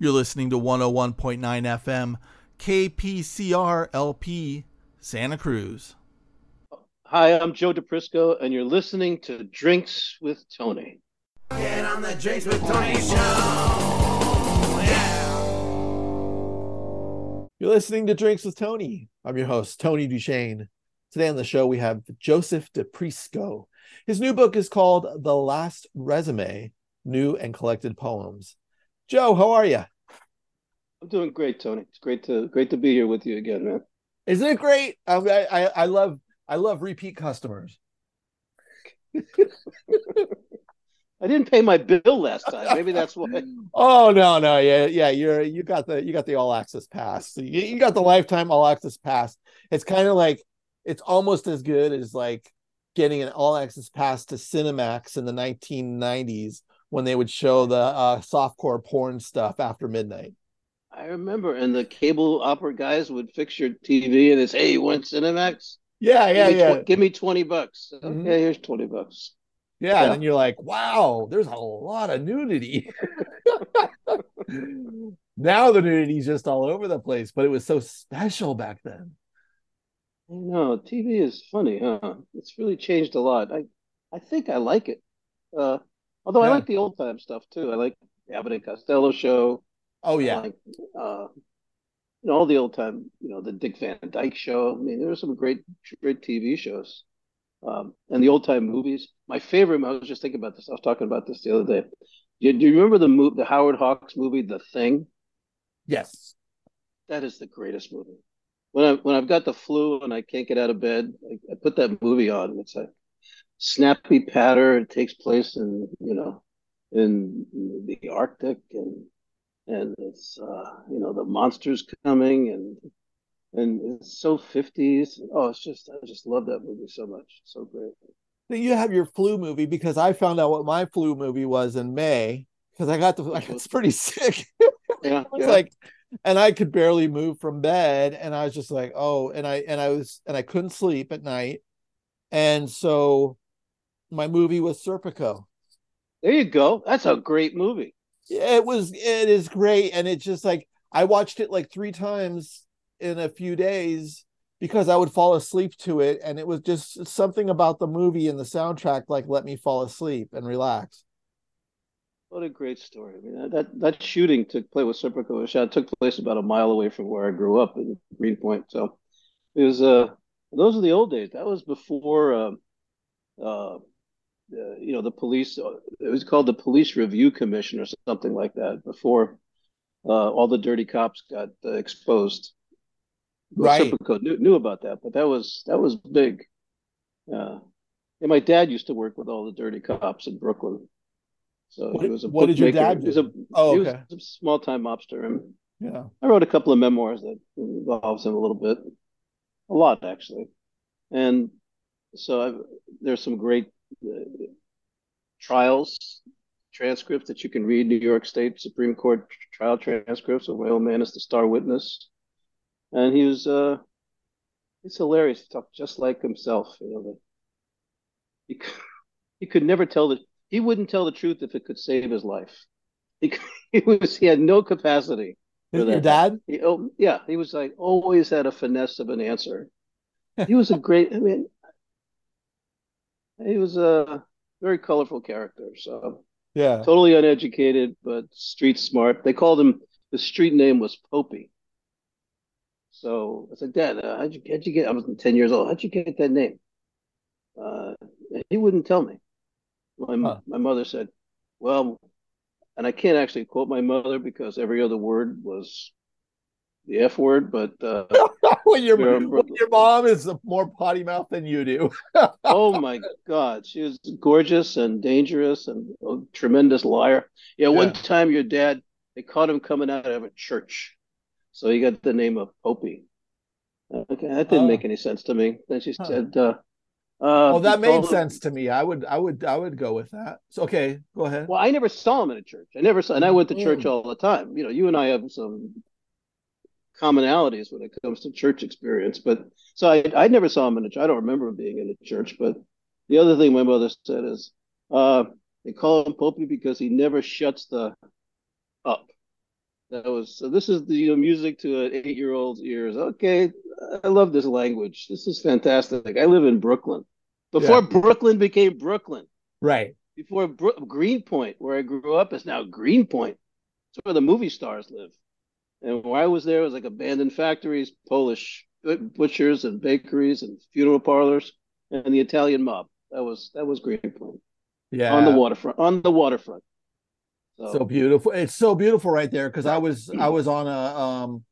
You're listening to 101.9 FM, KPCR LP, Santa Cruz. Hi, I'm Joe Di Prisco, and you're listening to Drinks with Tony. Get on the Drinks with Tony show. Yeah. You're listening to Drinks with Tony. I'm your host, Tony Duchesne. Today on the show, we have Joseph Di Prisco. His new book is called The Last Resume New and Collected Poems. Joe, how are you? I'm doing great, Tony. It's great to great to be here with you again, man. Isn't it great? I I, I love I love repeat customers. I didn't pay my bill last time. Maybe that's why. oh no, no, yeah, yeah. You're you got the you got the all access pass. You, you got the lifetime all access pass. It's kind of like it's almost as good as like getting an all access pass to Cinemax in the 1990s when they would show the uh, softcore porn stuff after midnight. I remember, and the cable opera guys would fix your TV and it's, hey, you want Cinemax? Yeah, yeah, give me yeah. Tw- give me twenty bucks. Mhm. Okay, here's twenty bucks. Yeah, Yeah. and you're like, wow, there's a lot of nudity. now the nudity's just all over the place, but it was so special back then. No, TV is funny, huh? It's really changed a lot. I, I think I like it. Uh, although I like the old time stuff too. I like the Abbott and Costello show. Oh I yeah, like, uh, you know, all the old time, you know, the Dick Van Dyke show. I mean, there were some great, great TV shows. Um, and the old time movies. My favorite, I was just thinking about this. I was talking about this the other day. Do you, do you remember the mo- the Howard Hawks movie, The Thing? yes. That is the greatest movie. When I when I've got the flu and I can't get out of bed, I, I put that movie on. And it's a snappy patter. It takes place in you know in the Arctic and and it's uh, you know the monsters coming and and it's so 50s. Oh, it's just I just love that movie so much. So great. Then you have your flu movie because I found out what my flu movie was in May because I got the I it's pretty sick. Yeah, I was yeah. like, and I could barely move from bed, and I was just like, oh, and I and I was and I couldn't sleep at night, and so my movie was Serpico. there you go. That's a great movie. It was it is great, and it's just like I watched it like three times in a few days because I would fall asleep to it, and it was just something about the movie and the soundtrack like let me fall asleep and relax. What a great story. I mean, that that shooting took place with Serpico. Shot took place about a mile away from where I grew up in Greenpoint. So it was uh those are the old days. That was before um uh, uh you know the police. It was called the Police Review Commission or something like that. Before uh, all the dirty cops got uh, exposed. Right. Knew, knew about that, but that was that was big. Uh, and my dad used to work with all the dirty cops in Brooklyn. So What- he was a what did your dad He was a, do? Oh, he was okay. a small time mobster. And Yeah. I wrote a couple of memoirs that involves him a little bit, a lot actually. And so I've, there's some great trials transcripts that you can read. New York State Supreme Court trial transcripts of old man is the star witness, and he was uh, he's hilarious. He talked just like himself. You know, he could, he could never tell the he wouldn't tell the truth if it could save his life. He he was he had no capacity. for that. Your dad? He, oh, yeah, he was like always had a finesse of an answer. He was a great. I mean, he was a very colorful character. So Yeah. totally uneducated, but street smart. They called him. The street name was Popey. So I said, Dad, uh, how'd you how'd you get? I was ten years old. How'd you get that name? Uh, he wouldn't tell me. My Huh. my mother said, well, and I can't actually quote my mother because every other word was the F word, but uh, when your when your mom is more potty mouth than you do. oh my God, she was gorgeous and dangerous and a tremendous liar. Yeah, one time your dad, they caught him coming out of a church, so he got the name of Popey. Okay, that didn't Oh. make any sense to me. Then she Huh. said, uh, uh, Oh, that made called him- sense to me. I would, I would, I would go with that. So, okay, go ahead. Well, I never saw him in a church. I never saw, and I went to church Mm. all the time. You know, you and I have some commonalities when it comes to church experience. But so I, I never saw him in a church. I don't remember him being in a church. But the other thing my mother said is, uh, they call him Popey because he never shuts the up. That was so. This is the you know, music to an eight-year-old's ears. Okay, I love this language. This is fantastic. I live in Brooklyn. Before Yeah. Brooklyn became Brooklyn, Right. before Bro- Greenpoint, where I grew up, is now Greenpoint. It's where the movie stars live. And where I was there it was like abandoned factories, Polish butchers and bakeries and funeral parlors, and the Italian mob. That was that was Greenpoint Yeah. on the waterfront. On the waterfront. so beautiful it's so beautiful right there because i was i was on a um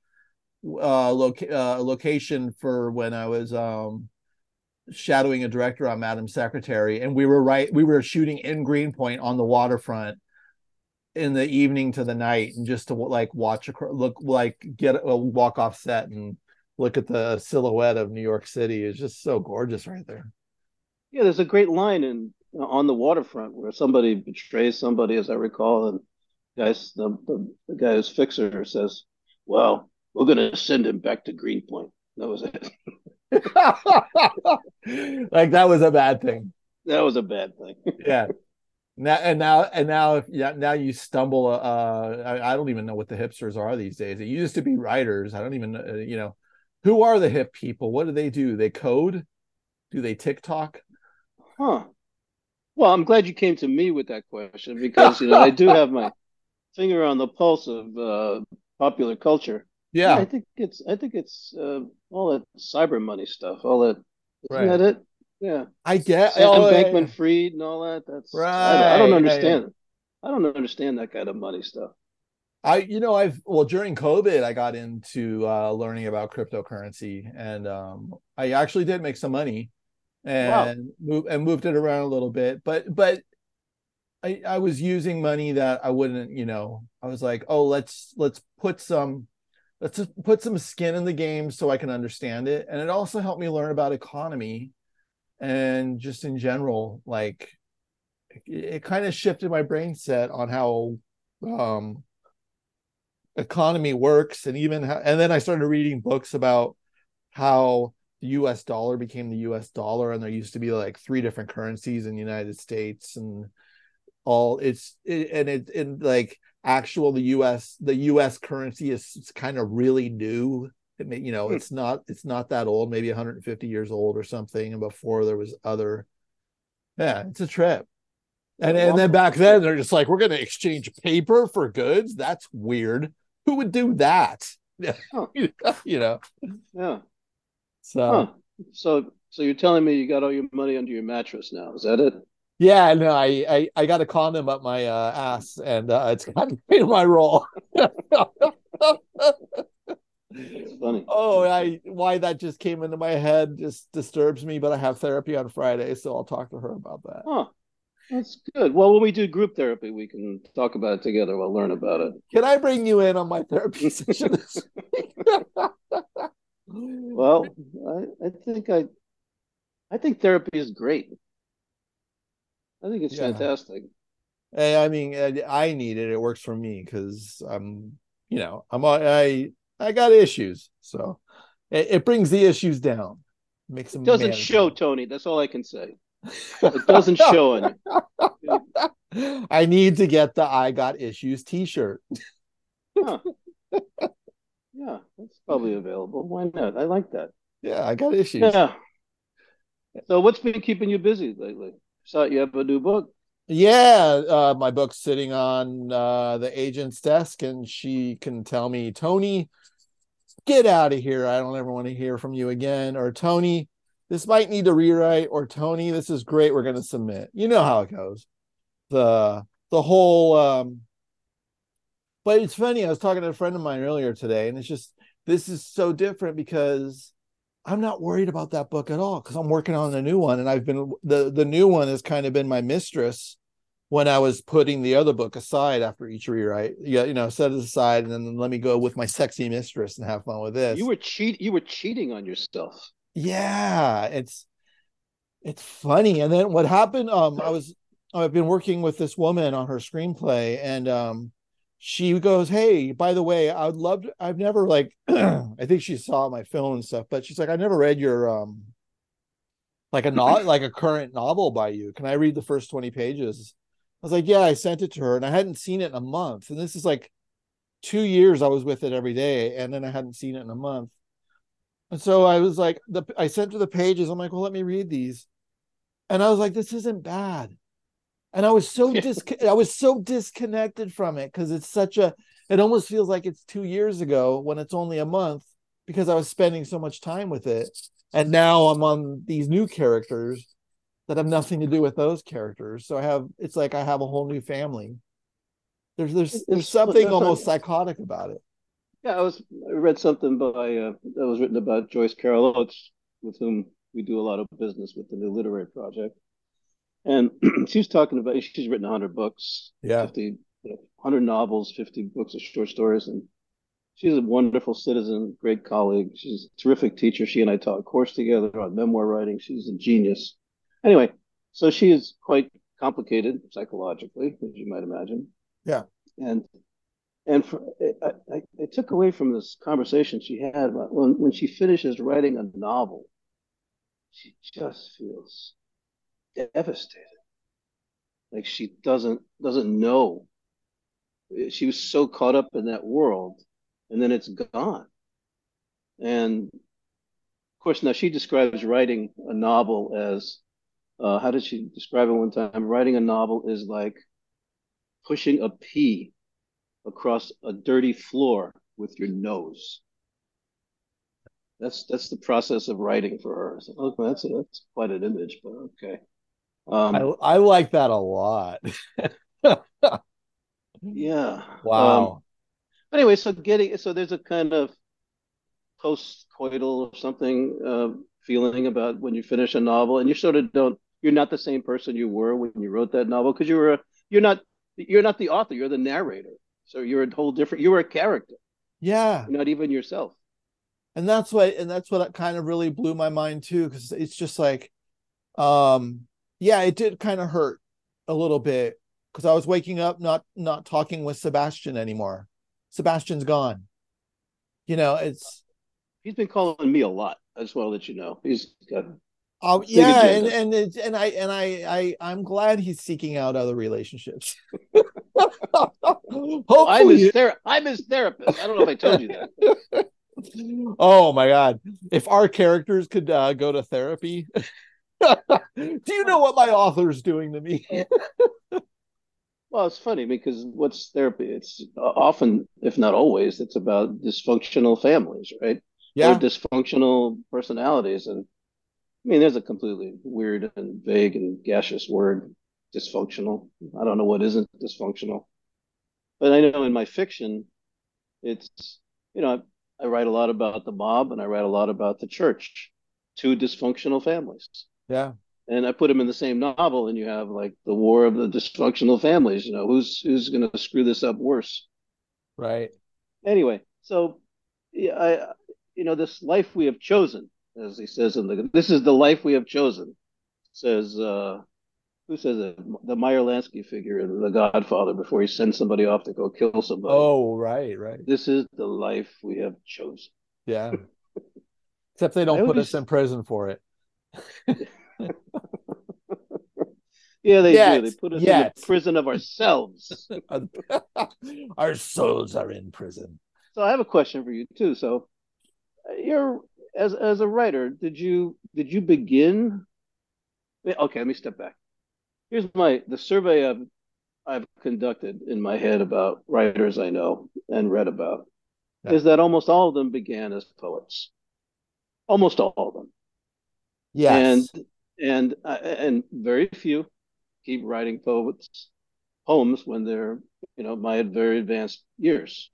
uh, loca- uh location for when i was um shadowing a director on madam secretary and we were right we were shooting in greenpoint on the waterfront in the evening to the night and just to like watch acro- look like get a walk off set and look at the silhouette of new york city is just so gorgeous right there Yeah, there's a great line in on the waterfront where somebody betrays somebody, as I recall, and guys, the, the, the guy who's fixer says, "Well, we're gonna send him back to Greenpoint." That was it. like that was a bad thing that was a bad thing. yeah now and now and now if yeah now you stumble uh I, I don't even know what the hipsters are these days it used to be writers i don't even know uh, you know who are the hip people what do they do they code do they tiktok Huh. Well, I'm glad you came to me with that question because you know I do have my finger on the pulse of uh, popular culture. yeah I think it's I think it's uh, all that cyber money stuff. All that isn't Right. that it? Yeah. i get Sam oh, yeah, Bankman Fried and all that. That's I, I don't yeah, understand. I don't understand that kind of money stuff. I you know I've well during COVID I got into uh learning about cryptocurrency and um I actually did make some money and move and moved it around a little bit but but I I was using money that I wouldn't you know I was like oh let's let's put some let's put some skin in the game so I can understand it and it also helped me learn about economy and just in general like it, it kind of shifted my brain set on how um economy works and even how, and then I started reading books about how the US dollar became the US dollar and there used to be like three different currencies in the United States and all it's it, and it and like actual the US the US currency is kind of really new it may, you know Hmm. it's not it's not that old maybe 150 years old or something and before there was other yeah it's a trip and and then back then they're just like we're going to exchange paper for goods that's weird who would do that you know Yeah. so Huh. So so you're telling me you got all your money under your mattress now? Is that it? yeah no i i, I got a condom up my uh, ass and uh, it's kind of played my role It's funny. oh i why that just came into my head just disturbs me but i have therapy on friday so i'll talk to her about that Huh. That's good. Well, when we do group therapy, we can talk about it together. We'll learn about it. can i bring you in on my therapy session this week? Well, I, I think I I think therapy is great. I think it's Yeah. fantastic. Hey, I mean, I I need it. It works for me because I'm, you know, I'm I I got issues, so it, it brings the issues down, makes them It doesn't manageable. show, Tony. That's all I can say. It doesn't show you. I need to get the "I got issues" T-shirt. Huh. Yeah, that's probably available. Why not? I like that. Yeah, I got issues. Yeah. So what's been keeping you busy lately? Saw you have a new book. Yeah, uh, my book's sitting on uh, the agent's desk, and she can tell me, Tony, get out of here. I don't ever want to hear from you again. Or Tony, this might need to rewrite. Or Tony, this is great. We're going to submit. You know how it goes. The the whole. Um, but it's funny. I was talking to a friend of mine earlier today, and it's just this is so different because I'm not worried about that book at all because I'm working on a new one, and I've been the the new one has kind of been my mistress when I was putting the other book aside after each rewrite. Yeah, you know, set it aside, and then let me go with my sexy mistress and have fun with this. You were cheat. You were cheating on yourself. yeah, it's it's funny. And then what happened? Um, I was I've been working with this woman on her screenplay, and um, she goes, "Hey, by the way, I would love to. I've never like, I think she saw my film and stuff, but she's like, I never read your um, like a not like a current novel by you. Can I read the first twenty pages?" I was like, "Yeah." I sent it to her, and I hadn't seen it in a month, and this is like two years I was with it every day, and then I hadn't seen it in a month. And so I was like, the I sent her the pages. I'm like, well, let me read these. And I was like, this isn't bad. And I was so dis I was so disconnected from it because it's such a it almost feels like it's two years ago when it's only a month because I was spending so much time with it. And now I'm on these new characters that have nothing to do with those characters. So I have it's like I have a whole new family. There's there's there's something almost psychotic about it. Yeah, I was I read something by uh, that was written about Joyce Carol Oates, with whom we do a lot of business with the New Literary Project, and she was talking about she's written hundred books, Yeah. fifty, you know, hundred novels, fifty books of short stories, and she's a wonderful citizen, great colleague. She's a terrific teacher. She and I taught a course together on memoir writing. She's a genius. Anyway, so she is quite complicated psychologically, as you might imagine. Yeah. And and for, I, I, I took away from this conversation she had about when when she finishes writing a novel, she just feels devastated. Like she doesn't doesn't know. She was so caught up in that world, and then it's gone. And of course, now she describes writing a novel as uh, how did she describe it one time? Writing a novel is like pushing a pea across a dirty floor with your nose. That's that's the process of writing for her. So, okay, that's that's quite an image, but okay. Um, I I like that a lot. yeah. Wow. Um, anyway, so getting so there's a kind of post-coital or something uh, feeling about when you finish a novel, and you sort of don't. You're not the same person you were when you wrote that novel because you were a, you're not you're not the author. You're the narrator. So you're a whole different. You were a character. yeah. You're not even yourself. and that's what and that's what kind of really blew my mind too because it's just like um yeah it did kind of hurt a little bit because i was waking up not not talking with sebastian anymore sebastian's gone you know it's He's been calling me a lot. I just want to let you know. He's got oh yeah and agenda. and and i and i i i'm glad he's seeking out other relationships I'm hopefully his ther- I'm his therapist. I don't know if I told you that. oh my god if our characters could uh, go to therapy do you know what my author's doing to me Well, it's funny because what's therapy? It's often, if not always, it's about dysfunctional families, right? Or yeah dysfunctional personalities. And I mean, there's a completely weird and vague and gaseous word, dysfunctional. I don't know what isn't dysfunctional. But I know in my fiction, it's, you know, I, I write a lot about the mob and I write a lot about the church, two dysfunctional families. Yeah and I put them in the same novel, and you have like the war of the dysfunctional families. You know, who's who's going to screw this up worse? right Anyway, so yeah, I, you know, this life we have chosen, as he says in the, this is the life we have chosen. Says uh, who says it? The Meyer Lansky figure in The Godfather before he sends somebody off to go kill somebody. oh right right This is the life we have chosen. yeah except they don't put us in prison for it Yeah, they do. They put us in the prison of ourselves. our souls are in prison So I have a question for you too. So you're as as a writer, did you did you begin? Okay, let me step back. Here's my the survey I've I've conducted in my head about writers I know and read about Yeah. is that almost all of them began as poets. Almost all of them. Yes And and uh, and very few keep writing poets poems when they're you know my very advanced years.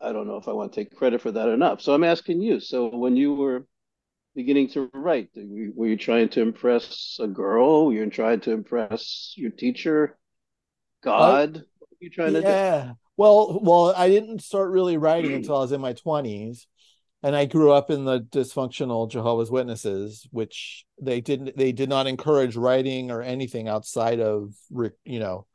I don't know if I want to take credit for that enough. So I'm asking you. So when you were beginning to write, were you, trying to impress a girl? Were you trying to impress your teacher? God? what were you trying to do? yeah well well i didn't start really writing until i was in my 20s and i grew up in the dysfunctional jehovah's witnesses which they didn't they did not encourage writing or anything outside of you know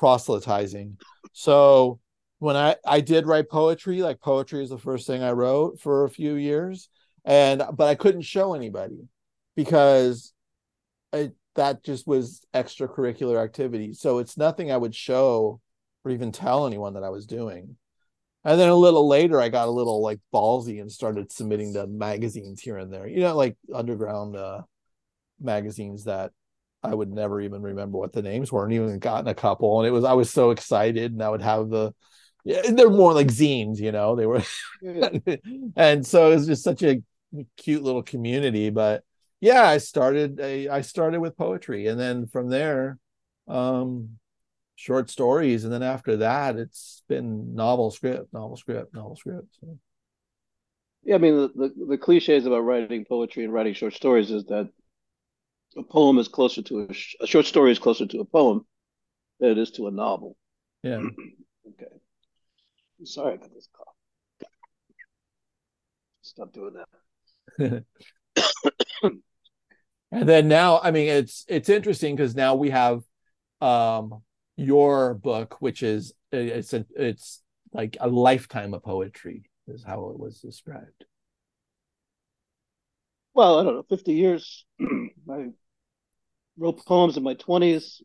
proselytizing. So when i i did write poetry like poetry is the first thing i wrote for a few years. And but i couldn't show anybody because I, that just was extracurricular activity. So it's nothing i would show or even tell anyone that I was doing. And then a little later, I got a little like ballsy and started submitting to magazines here and there. You know, like underground uh, magazines that I would never even remember what the names were, and even gotten a couple. And it was I was so excited, and I would have the yeah, they're more like zines, you know. They were, and so it was just such a cute little community. But yeah, I started I started with poetry, and then from there, um, short stories, and then after that, it's been novel script, novel script, novel script. So. Yeah, I mean the, the the cliches about writing poetry and writing short stories is that a poem is closer to a, sh- a short story is closer to a poem than it is to a novel. Yeah. okay. I'm sorry I got this cough. Stop doing that. and then now, I mean, it's it's interesting because now we have um your book, which is it's a it's like a lifetime of poetry, is how it was described. Well, I don't know, 50 years. I wrote poems in my 20s,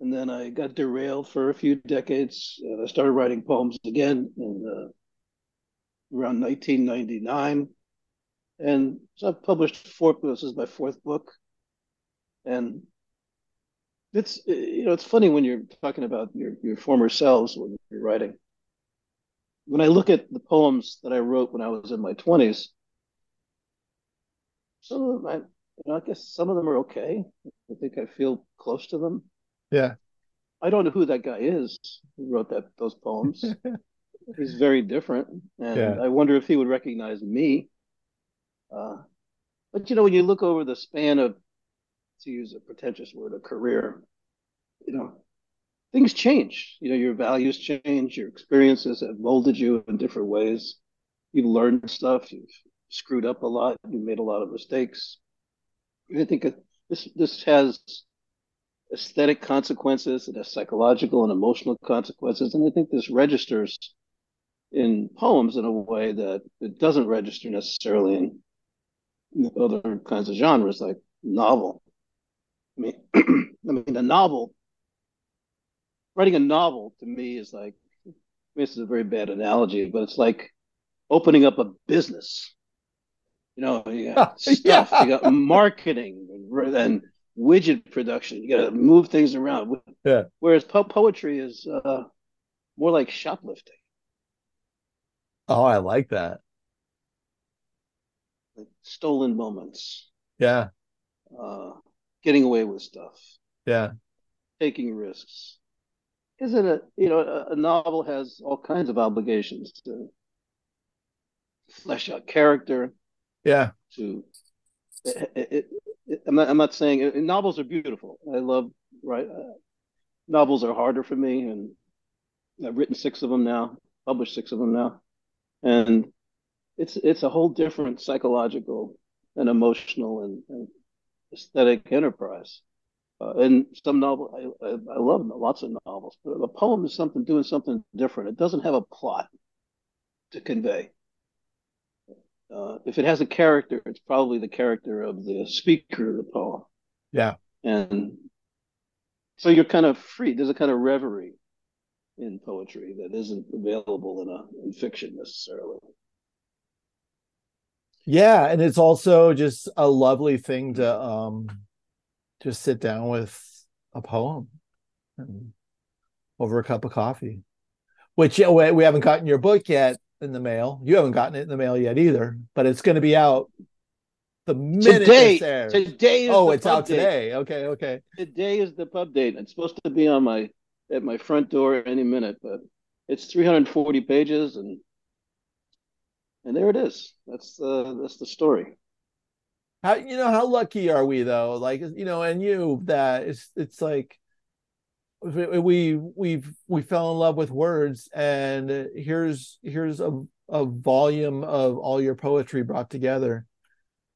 and then I got derailed for a few decades. And I started writing poems again in uh, around 1999. And so I've published four. This is my fourth book. And it's you know it's funny when you're talking about your your former selves when you're writing. When I look at the poems that I wrote when I was in my 20s, some of them I you know, I guess some of them are okay. I think I feel close to them. Yeah. I don't know who that guy is who wrote that those poems. He's very different, and Yeah. I wonder if he would recognize me. Uh, but you know, when you look over the span of, to use a pretentious word, a career, you know, things change. You know, your values change, your experiences have molded you in different ways. You've learned stuff, you've screwed up a lot, you've made a lot of mistakes. I think this this has aesthetic consequences, it has psychological and emotional consequences, and I think this registers in poems in a way that it doesn't register necessarily in other kinds of genres like novel. I mean, I mean, a novel. Writing a novel to me is like I mean, this is a very bad analogy, but it's like opening up a business. You know, you got stuff, Yeah. you got marketing and, and widget production. You got to move things around. Yeah. Whereas po- poetry is uh, more like shoplifting. Oh, I like that. like stolen moments, Yeah. uh, getting away with stuff, Yeah. taking risks. Isn't it? You know, a, a novel has all kinds of obligations to flesh out character. Yeah. To it, it, it, I'm not. I'm not saying uh, novels are beautiful. I love right. Uh, novels are harder for me, and I've written six of them now, published six of them now, and it's it's a whole different psychological and emotional and, and aesthetic enterprise. Uh, and some novel, I, I, I love lots of novels, but a poem is something doing something different. It doesn't have a plot to convey. Uh, if it has a character, it's probably the character of the speaker of the poem. Yeah. And so you're kind of free. There's a kind of reverie in poetry that isn't available in a in fiction necessarily. Yeah, and it's also just a lovely thing to um just sit down with a poem and over a cup of coffee. Which we we haven't gotten your book yet in the mail. You haven't gotten it in the mail yet either, but it's going to be out the minute Today, it's aired. today is oh, it's out date. today. Okay, okay. Today is the pub date. It's supposed to be on my at my front door any minute, but it's 340 pages and and there it is. That's the that's the story. How you know how lucky are we though? Like you know, and you that it's it's like we we we fell in love with words, and here's here's a a volume of all your poetry brought together.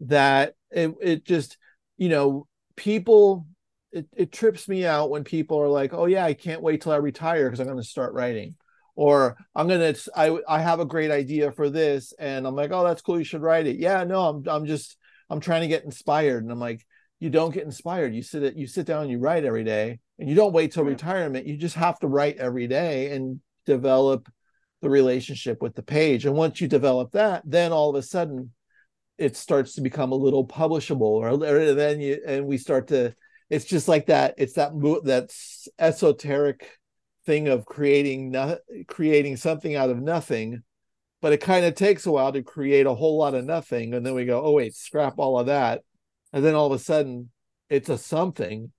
That it it just you know people it it trips me out when people are like, oh yeah, I can't wait till I retire because I'm going to start writing. Or I'm gonna I I have a great idea for this, and I'm like, oh, that's cool. You should write it. Yeah, no, I'm I'm just I'm trying to get inspired. And I'm like, you don't get inspired. You sit it, you sit down and you write every day and you don't wait till Yeah. retirement. You just have to write every day and develop the relationship with the page. And once you develop that, then all of a sudden it starts to become a little publishable or, or then you and we start to it's just like that it's that that esoteric thing of creating no, creating something out of nothing but it kind of takes a while to create a whole lot of nothing and then we go oh wait scrap all of that and then all of a sudden it's a something.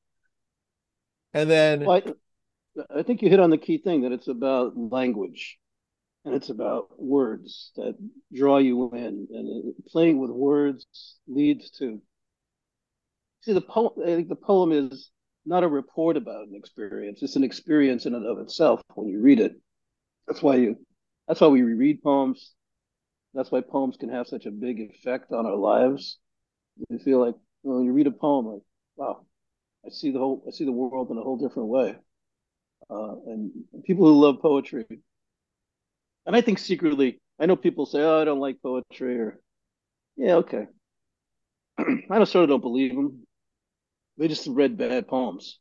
And then well, I, I think you hit on the key thing that it's about language and it's about words that draw you in and playing with words leads to see the poem i think the poem is not a report about an experience. It's an experience in and of itself when you read it. That's why you that's why we reread poems. That's why poems can have such a big effect on our lives. You feel like when you read a poem like wow i see the whole i see the world in a whole different way. Uh, and people who love poetry and I think secretly, I know people say, "Oh, I don't like poetry," or yeah, okay. I don't sort of don't believe them. They just read bad poems.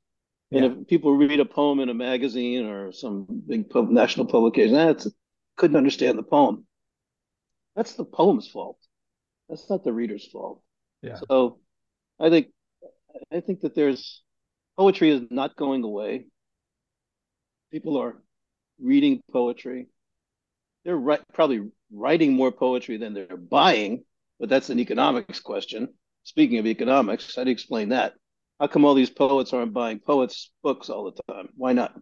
Yeah. And if people read a poem in a magazine or some big pub- national publication, that's couldn't understand the poem. That's the poem's fault. That's not the reader's fault. Yeah. So, I think I think that there's poetry is not going away. People are reading poetry they're right, probably writing more poetry than they're buying, but that's an economics question. Speaking of economics, how do you explain that? How come all these poets aren't buying poets' books all the time? Why not?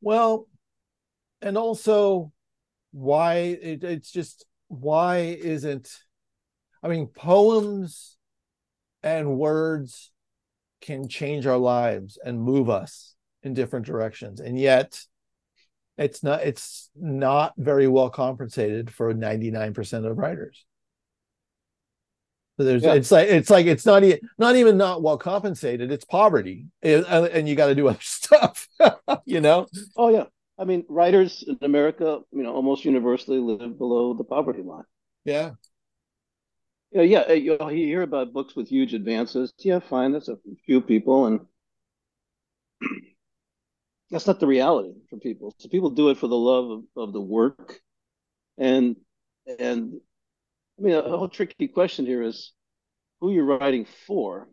Well, and also, why it, it's just why isn't I mean, poems and words can change our lives and move us in different directions, and yet it's not it's not very well compensated for 99% of writers there's yeah. it's like it's like it's not even not even not well compensated it's poverty and, and you got to do other stuff you know? Oh yeah. I mean writers in america you know almost universally live below the poverty line. Yeah. Yeah yeah eh, you hear about books with huge advances. Yeah fine that's a few people and that's not the reality for people. So people do it for the love of, of the work, and and I mean a whole tricky question here is who you're writing for,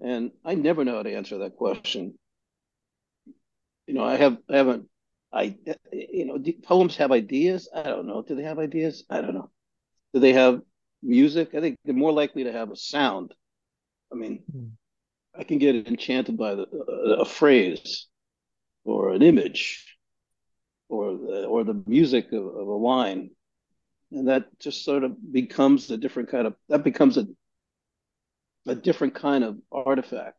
and I never know how to answer that question. You know, I have I haven't I you know poems have ideas. I don't know. Do they have ideas? I don't know. Do they have music? I think they're more likely to have a sound. I mean, mm. I can get enchanted by the, uh, a phrase or an image or the, or the music of, of a line and that just sort of becomes a different kind of that becomes a a different kind of artifact.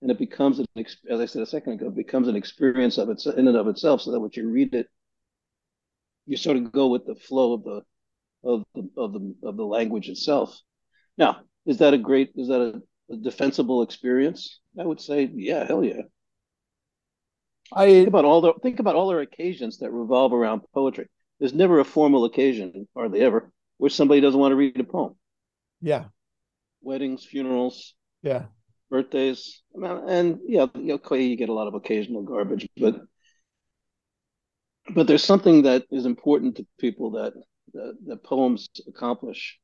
And it becomes an as i said a second ago it becomes an experience of its in and of itself so that when you read it you sort of go with the flow of the of the of the of the language itself. Now is that a great is that a, a defensible experience? I would say yeah hell yeah. I think about all the think about all the occasions that revolve around poetry. There's never a formal occasion, hardly ever, where somebody doesn't want to read a poem. Yeah. Weddings, funerals. Yeah. Birthdays. And yeah, okay, you get a lot of occasional garbage, but but there's something that is important to people that that, that poems accomplish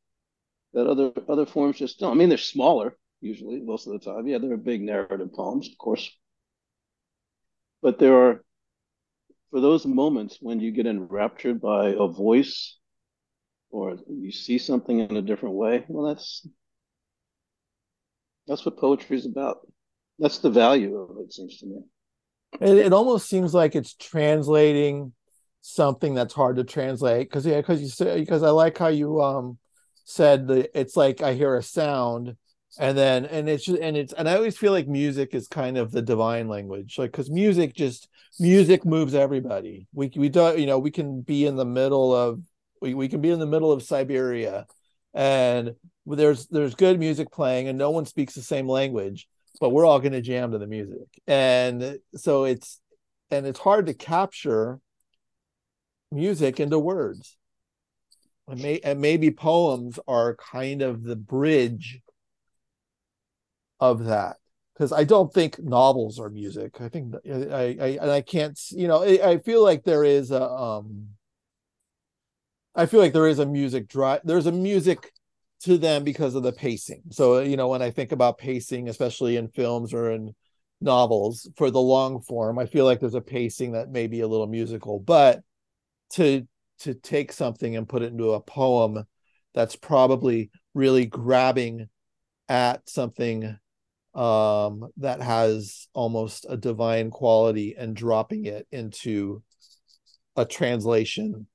that other other forms just don't. I mean, they're smaller usually most of the time. Yeah, they're big narrative poems, of course, but there are for those moments when you get enraptured by a voice or you see something in a different way well that's that's what poetry is about. That's the value of it, seems to me. It, it almost seems like it's translating something that's hard to translate because yeah because you say because i like how you um said that it's like i hear a sound and then and it's just and it's and i always feel like music is kind of the divine language like because music just music moves everybody. We we don't you know we can be in the middle of we, we can be in the middle of siberia and there's there's good music playing and no one speaks the same language but we're all going to jam to the music. And so it's and it's hard to capture music into words. And, may, and maybe poems are kind of the bridge of that because I don't think novels are music. I think I I and I can't you know I, I feel like there is a um I feel like there is a music drive. There's a music to them because of the pacing. So you know when I think about pacing, especially in films or in novels for the long form, I feel like there's a pacing that may be a little musical, but to to take something and put it into a poem that's probably really grabbing at something um, that has almost a divine quality and dropping it into a translation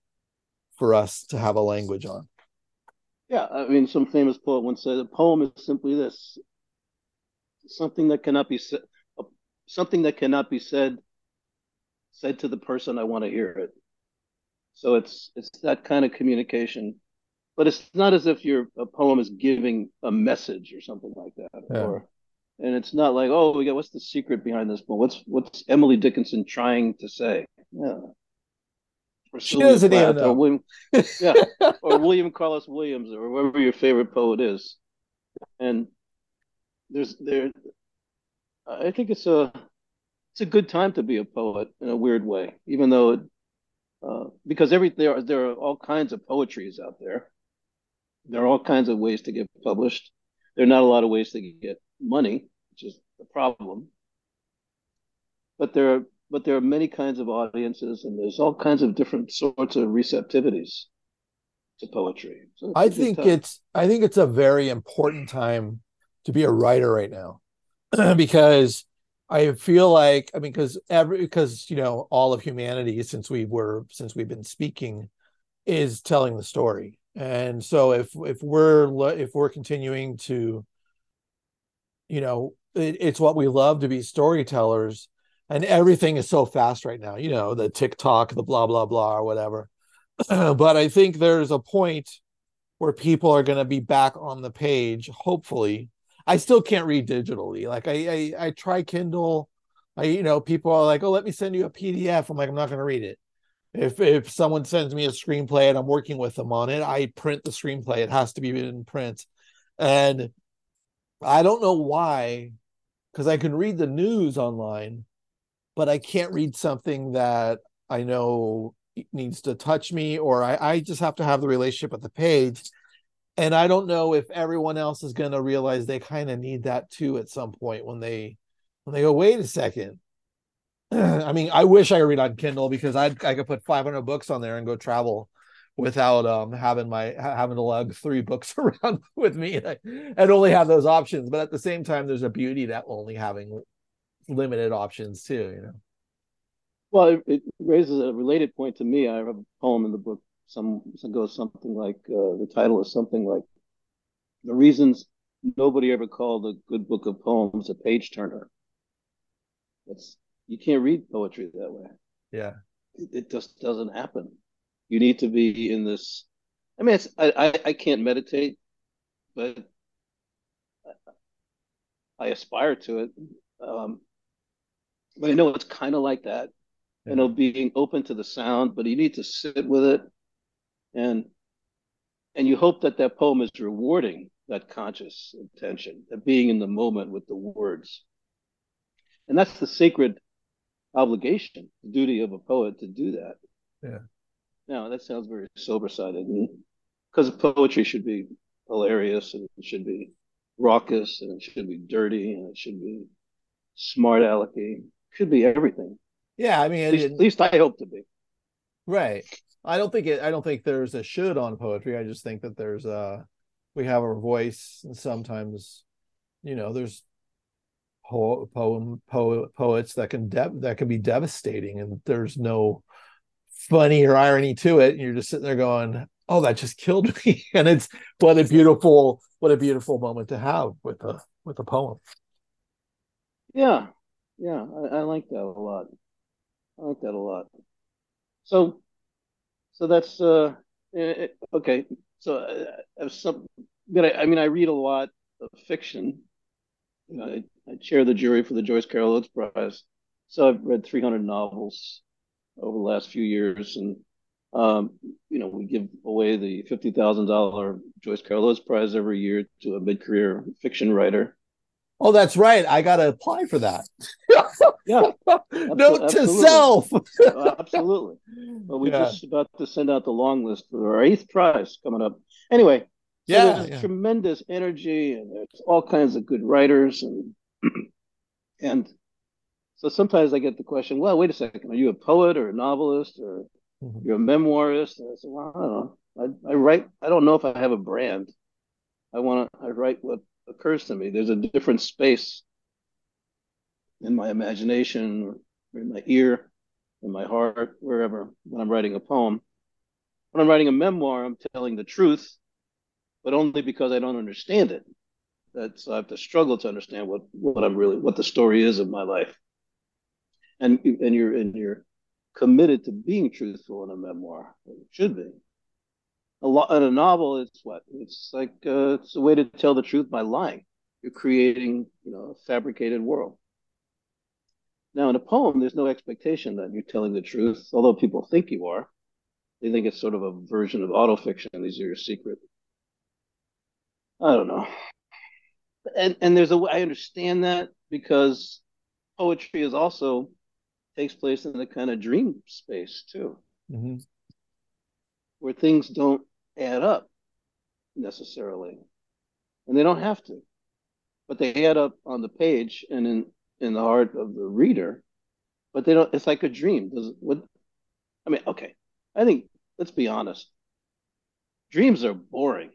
for us to have a language on. Yeah, I mean, some famous poet once said, "A poem is simply this: something that cannot be said, something that cannot be said, said to the person I want to hear it." So it's it's that kind of communication, but it's not as if your a poem is giving a message or something like that, yeah. or and it's not like, oh, we got what's the secret behind this poem? What's what's Emily Dickinson trying to say? Yeah. Or she doesn't Plath, even know. Or William, yeah, or William Carlos Williams, or whoever your favorite poet is. And there's there, I think it's a it's a good time to be a poet in a weird way, even though it, uh, because every there are, there are all kinds of poetries out there. There are all kinds of ways to get published. There are not a lot of ways to get money, which is the problem. But there are but there are many kinds of audiences, and there's all kinds of different sorts of receptivities to poetry. So I think it's I think it's a very important time to be a writer right now, because I feel like I mean because every because you know all of humanity since we were since we've been speaking is telling the story, and so if if we're if we're continuing to you know it, it's what we love to be storytellers. And everything is so fast right now you know the tiktok the blah blah blah or whatever. But i think there's a point where people are going to be back on the page hopefully. I still can't read digitally. Like i i, I try kindle. I you know people are like oh let me send you a pdf i'm like i'm not going to read it. If if someone sends me a screenplay and i'm working with them on it i print the screenplay. It has to be in print. And I don't know why, because I can read the news online, but I can't read something that I know needs to touch me, or I, I just have to have the relationship with the page. And I don't know if everyone else is going to realize they kind of need that too at some point when they when they go, wait a second. I mean, I wish I could read on Kindle because I I could put 500 books on there and go travel without um having my having to lug three books around with me and, only have those options. But at the same time there's a beauty that only having limited options too you know? Well it, it raises a related point to me. I have a poem in the book some, some goes something like uh, the title is something like the reasons nobody ever called a good book of poems a page turner. It's you can't read poetry that way. Yeah. It, it just doesn't happen you need to be in this. I mean, I, I, I can't meditate, but I aspire to it. Um, but I know it's kind of like that, yeah. you know, being open to the sound. But you need to sit with it, and and you hope that that poem is rewarding that conscious attention, that being in the moment with the words. And that's the sacred obligation, the duty of a poet to do that. Yeah. No, that sounds very sober sided. Because mm-hmm. poetry should be hilarious and it should be raucous and it should be dirty and it should be smart alecky. It should be everything. Yeah, I mean, at least, at least I hope to be. Right. I don't think it. I don't think there's a should on poetry. I just think that there's a we have a voice, and sometimes, you know, there's po- poem po- poets that can de- that can be devastating, and there's no funny or irony to it and you're just sitting there going oh that just killed me. And it's what a beautiful what a beautiful moment to have with a with a poem. Yeah. Yeah. I, I like that a lot. I like that a lot. So so that's uh eh, eh, okay. So uh, some but I, I mean i read a lot of fiction. You know, I, I chair the jury for the joyce carol oates prize. So i've read 300 novels over the last few years. And, um, you know, we give away the $50,000 Joyce Carol Oates Prize every year to a mid career fiction writer. Oh, that's right. I got to apply for that. Yeah, Note to self. Uh, absolutely. But we're Yeah. just about to send out the long list for our eighth prize coming up. Anyway, so Yeah, there's yeah. tremendous energy and there's all kinds of good writers and and so sometimes I get the question, well, wait a second, are you a poet or a novelist or Mhm. you're a memoirist? And I said, well, I don't know. I, I write. I don't know if I have a brand. I want to. I write what occurs to me. There's a different space in my imagination, or in my ear, in my heart, wherever. When I'm writing a poem, when I'm writing a memoir, I'm telling the truth, but only because I don't understand it. That's I have to struggle to understand what what I'm really what the story is of my life. And and you're and you're committed to being truthful in a memoir. It should be. A lot in a novel, it's what? It's like uh, it's a way to tell the truth by lying. You're creating, you know, a fabricated world. Now, in a poem, there's no expectation that you're telling the truth, although people think you are. They think it's sort of a version of autofiction. These are your secret. I don't know. And and there's a I understand that because poetry is also takes place in a kind of dream space too, Mhm. where things don't add up necessarily, and they don't have to, but they add up on the page and in in the heart of the reader. But they don't. It's like a dream. Does what? I mean, okay. I think let's be honest. Dreams are boring.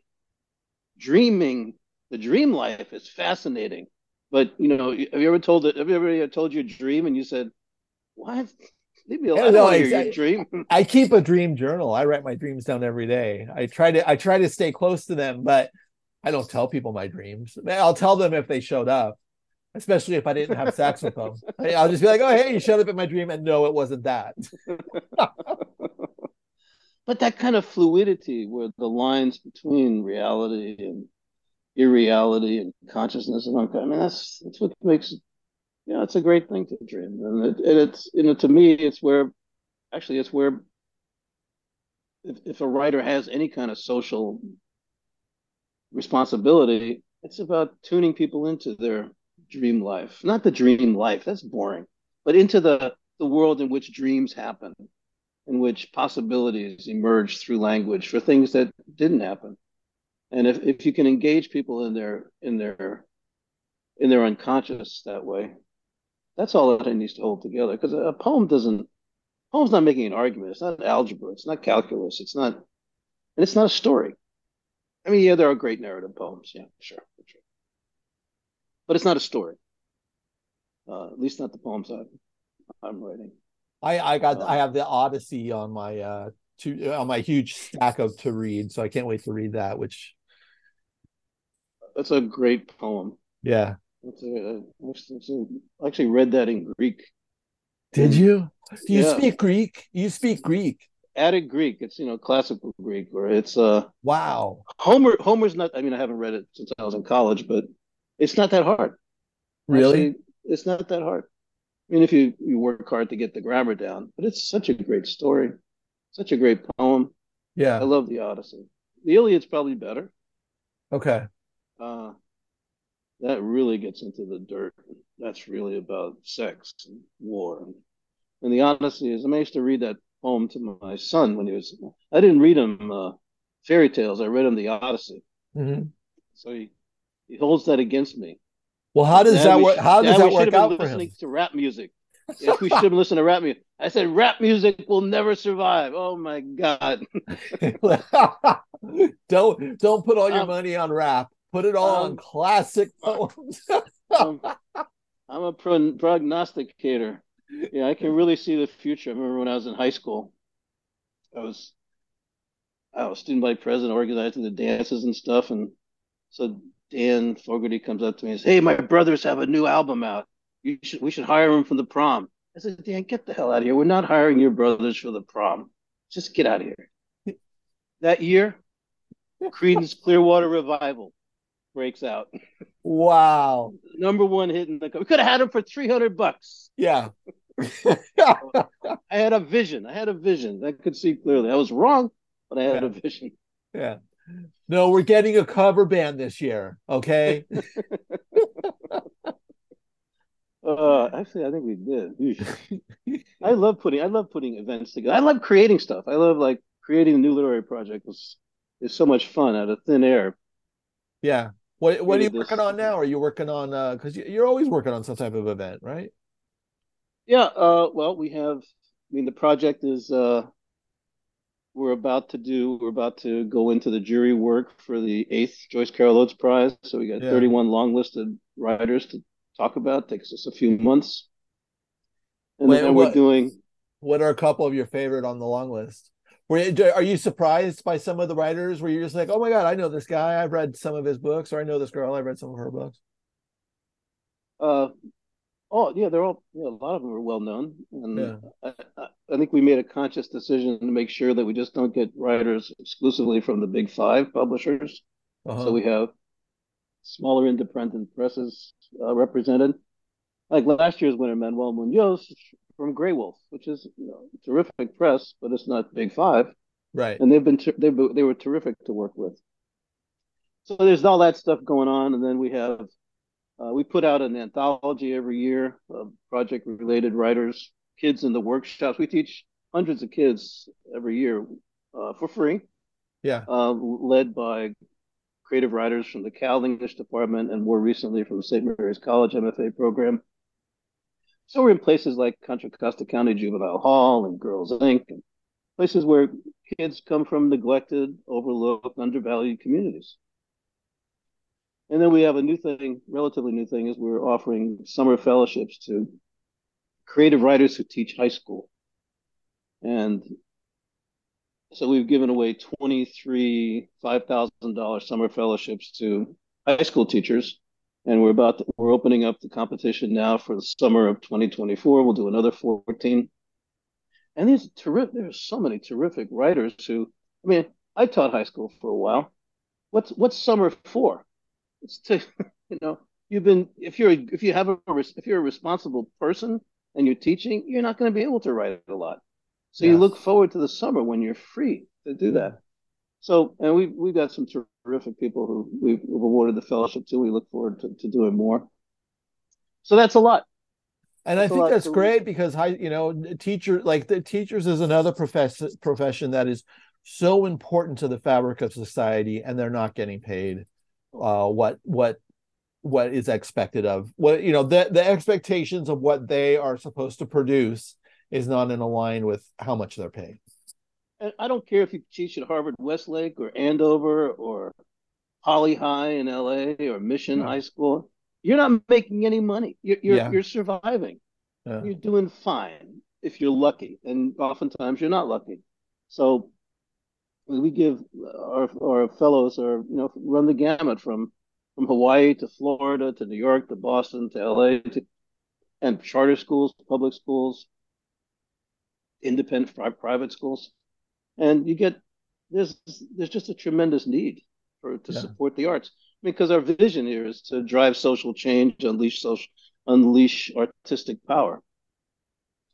Dreaming, the dream life is fascinating. But you know, have you ever told it? Have you ever told you a dream and you said, "What? Leave me alone. I no, don't want to hear your exactly. dream." I keep a dream journal. I write my dreams down every day. I try to I try to stay close to them, but I don't tell people my dreams. I'll tell them if they showed up, especially if I didn't have sex with them. I- I'll just be like, "Oh, hey, you showed up in my dream," and no, it wasn't that. but that kind of fluidity where the lines between reality and irreality and consciousness and all I mean that's that's what makes you know it's a great thing to dream and, it, and it's you know to me it's where actually it's where if, if a writer has any kind of social responsibility it's about tuning people into their dream life not the dream life that's boring but into the the world in which dreams happen in which possibilities emerge through language for things that didn't happen. And if, if you can engage people in their in their in their unconscious that way, that's all that it needs to hold together. Because a poem doesn't poem's not making an argument. It's not algebra. It's not calculus. It's not and it's not a story. I mean, yeah, there are great narrative poems. Yeah, sure, sure. But it's not a story. Uh, at least not the poems I'm, I'm writing. I I got Oh. I have the Odyssey on my uh to on my huge stack of to read, so I can't wait to read that. Which That's a great poem. yeah, It's a, I actually read that in Greek. did you? Do you Yeah. speak Greek? You speak Greek? Added Greek. It's you know classical Greek, where it's uh Wow. Homer. Homer's not. I mean, I haven't read it since I was in college, but it's not that hard. Really? Actually, it's not that hard. I mean, if you you work hard to get the grammar down, but it's such a great story, such a great poem. Yeah, I love the Odyssey. The Iliad's probably better. Okay. Uh, that really gets into the dirt. That's really about sex and war. And, and the Odyssey is, I, used to read that poem to my son when he was, I didn't read him uh, fairy tales, I read him the Odyssey. Mhm. So he, he holds that against me. Well, how does Dad, that work? should- How does Dad, we that should work out for listening him? to rap music. Yes, we should have listened to rap music. I said, rap music will never survive. Oh my God. don't don't put all your Um, money on rap. Put it all on um, classic poems. Um, I'm a pro- prognosticator. Yeah, I can really see the future. I remember when I was in high school, I was I was student body president, organizing the dances and stuff. And so Dan Fogerty comes up to me and says, "Hey, my brothers have a new album out. You should we should hire them for the prom." I said, "Dan, get the hell out of here. We're not hiring your brothers for the prom. Just get out of here." That year, Creedence Clearwater Revival breaks out. wow. Number one hit in the. We could have had him for three hundred bucks. Yeah. I had a vision. I had a vision. I could see clearly. I was wrong, but I had Yeah. a vision. yeah. no, we're getting a cover band this year. Okay. Uh, actually, I think we did. I love putting I love putting events together. I love creating stuff. I love like creating a new literary project is is so much fun out of thin air. Yeah. What what are you working on now? Are you working on uh because you're always working on some type of event, right? Yeah, uh, well, we have, I mean, the project is, uh, we're about to do, we're about to go into the jury work for the eighth Joyce Carol Oates Prize. So we got Yeah. 31 long-listed writers to talk about. Takes us a few months. And Wait, then we're doing, What are a couple of your favorite on the long list? Were you, are you surprised by some of the writers where you're just like, oh my god, I know this guy, I've read some of his books, or I know this girl, I've read some of her books. uh, oh, yeah, they're all, yeah, a lot of them are well-known. And Yeah. I, I, I think we made a conscious decision to make sure that we just don't get writers exclusively from the big five publishers. Uh-huh. So we have smaller independent presses uh, represented. Like last year's winner, Manuel Munoz from Graywolf, which is you know, terrific press, but it's not Big Five, right. and they've been ter- they they were terrific to work with. So there's all that stuff going on, and then we have uh, we put out an anthology every year of project-related writers, kids in the workshops. We teach hundreds of kids every year uh, for free Yeah. uh, led by creative writers from the Cal English department and more recently from the St. Mary's College MFA program. So we're in places like Contra Costa County Juvenile Hall and Girls Inc. and places where kids come from neglected, overlooked, undervalued communities. And then we have a new thing, relatively new thing, is we're offering summer fellowships to creative writers who teach high school. And so we've given away 23 $5,000 summer fellowships to high school teachers. And we're about to, we're opening up the competition now for the summer of 2024. We'll do another 14. And these terrific, there's so many terrific writers who, I mean, I taught high school for a while. What's what's summer for? It's to, you know, you've been if you're if you have a if you're a responsible person and you're teaching, you're not going to be able to write a lot. So you look forward to the summer when you're free to do that. So, and we've we've got some terrific people who we've awarded the fellowship to. We look forward to, to doing more. So that's a lot. And I That's a think that's great because high, you know, teacher like the teachers is another profession profession that is so important to the fabric of society, and they're not getting paid uh, what what what is expected of what you know the the expectations of what they are supposed to produce is not in line with how much they're paid. I don't care if you teach at Harvard Westlake or Andover or Holly High in LA or Mission. High School. You're not making any money. You're you're, Yeah. you're surviving. Yeah. You're doing fine if you're lucky, and oftentimes you're not lucky. So we give our our fellows are you know run the gamut from from Hawaii to Florida to New York to Boston to LA to and charter schools, public schools, independent private schools, and you get there's there's just a tremendous need for to Yeah. support the arts because our vision here is to drive social change, unleash social, unleash artistic power.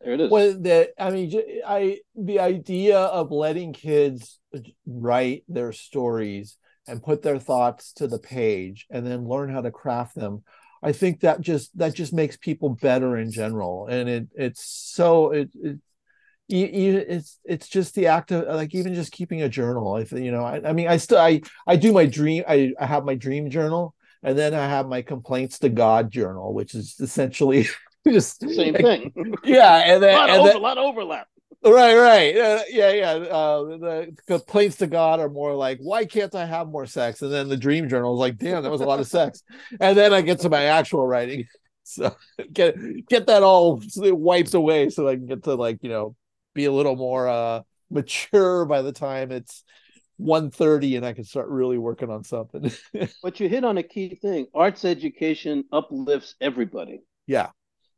There it is. Well, that I mean, I the idea of letting kids write their stories and put their thoughts to the page and then learn how to craft them. I think that just that just makes people better in general, and it it's so it, it you, you, it's it's just the act of like even just keeping a journal. I think you know, I, I mean, I still I I do my dream. I, I have my dream journal, and then I have my complaints to God journal, which is essentially just Same thing. yeah, and a then, lot, and of then lot of overlap. right, right, uh, yeah, yeah. Uh, the complaints to God are more like, "Why can't I have more sex?" And then the dream journal is like, "Damn, that was a lot of sex." And then I get to my actual writing, so get get that all wiped away, so I can get to like you know be a little more uh mature by the time it's 1.30 and I can start really working on something. But you hit on a key thing. Arts education uplifts everybody. yeah,